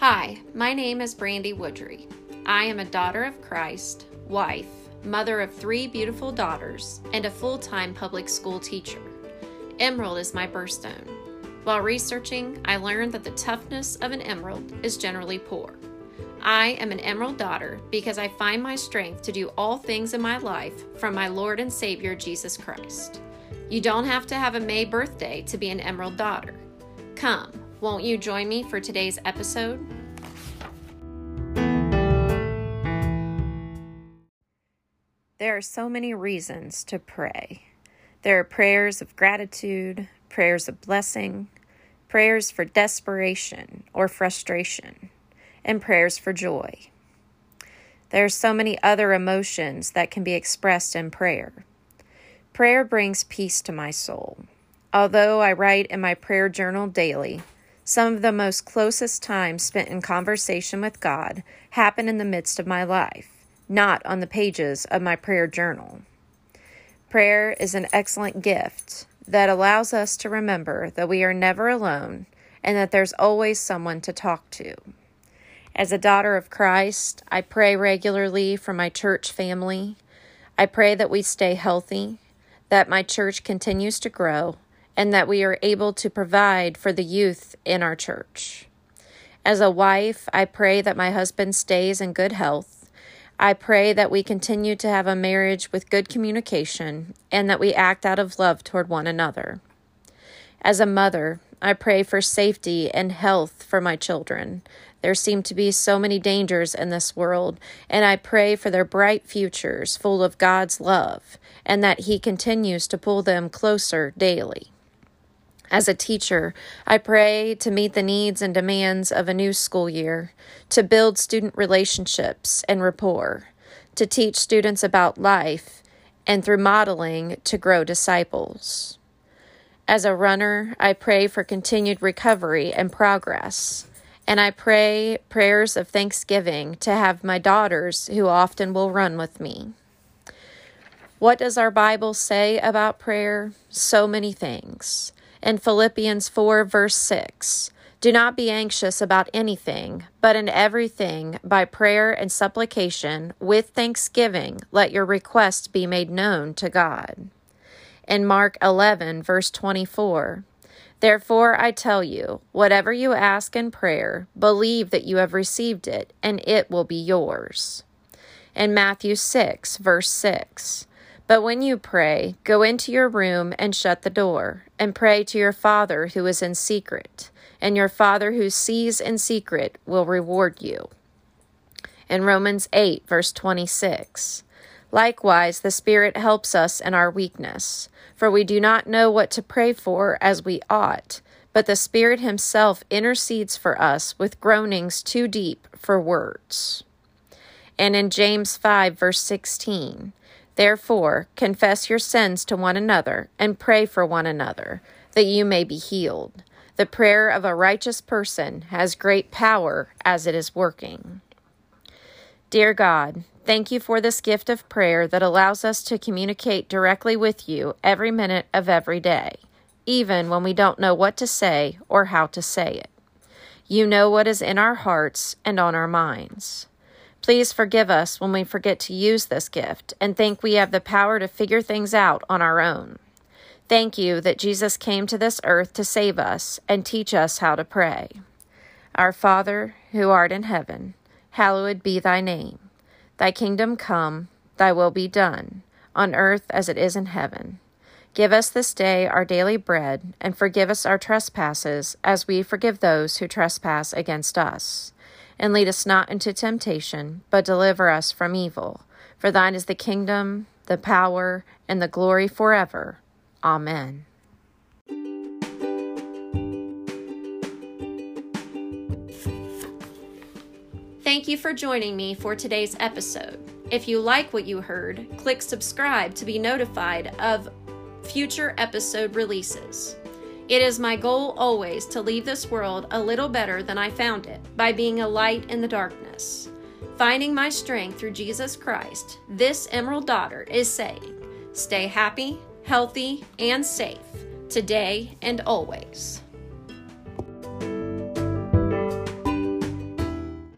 Hi, my name is Brandy Woodry. I am a daughter of Christ, wife, mother of three beautiful daughters, and a full time public school teacher. Emerald is my birthstone. While researching, I learned that the toughness of an emerald is generally poor. I am an emerald daughter because I find my strength to do all things in my life from my Lord and Savior Jesus Christ. You don't have to have a May birthday to be an emerald daughter. Come, won't you join me for today's episode? There are so many reasons to pray. There are prayers of gratitude, prayers of blessing, prayers for desperation or frustration, and prayers for joy. There are so many other emotions that can be expressed in prayer. Prayer brings peace to my soul. Although I write in my prayer journal daily, some of the most closest times spent in conversation with God happen in the midst of my life, not on the pages of my prayer journal. Prayer is an excellent gift that allows us to remember that we are never alone and that there's always someone to talk to. As a daughter of Christ, I pray regularly for my church family. I pray that we stay healthy, that my church continues to grow, and that we are able to provide for the youth in our church. As a wife, I pray that my husband stays in good health. I pray that we continue to have a marriage with good communication and that we act out of love toward one another. As a mother, I pray for safety and health for my children. There seem to be so many dangers in this world, and I pray for their bright futures full of God's love, and that He continues to pull them closer daily. As a teacher, I pray to meet the needs and demands of a new school year, to build student relationships and rapport, to teach students about life, and through modeling to grow disciples. As a runner, I pray for continued recovery and progress. And I pray prayers of thanksgiving to have my daughters who often will run with me. What does our Bible say about prayer? So many things in Philippians 4, verse 6. Do not be anxious about anything, but in everything, by prayer and supplication, with thanksgiving, let your requests be made known to God. In Mark 11, verse 24, Therefore I tell you, whatever you ask in prayer, believe that you have received it, and it will be yours. In Matthew 6, verse 6, but when you pray, go into your room and shut the door, and pray to your Father who is in secret, and your Father who sees in secret will reward you. In Romans 8, verse 26, likewise the Spirit helps us in our weakness, for we do not know what to pray for as we ought, but the Spirit Himself intercedes for us with groanings too deep for words. And in James 5, verse 16, Therefore, confess your sins to one another and pray for one another, that you may be healed. The prayer of a righteous person has great power as it is working. Dear God, thank you for this gift of prayer that allows us to communicate directly with you every minute of every day, even when we don't know what to say or how to say it. You know what is in our hearts and on our minds. Please forgive us when we forget to use this gift and think we have the power to figure things out on our own. Thank you that Jesus came to this earth to save us and teach us how to pray. Our Father, who art in heaven, hallowed be thy name. Thy kingdom come, thy will be done, on earth as it is in heaven. Give us this day our daily bread, and forgive us our trespasses, as we forgive those who trespass against us and lead us not into temptation, but deliver us from evil. For thine is the kingdom, the power, and the glory forever. Amen. Thank you for joining me for today's episode. If you like what you heard, click subscribe to be notified of future episode releases. It is my goal always to leave this world a little better than I found it by being a light in the darkness. Finding my strength through Jesus Christ, this Emerald Daughter is saying, stay happy, healthy, and safe today and always.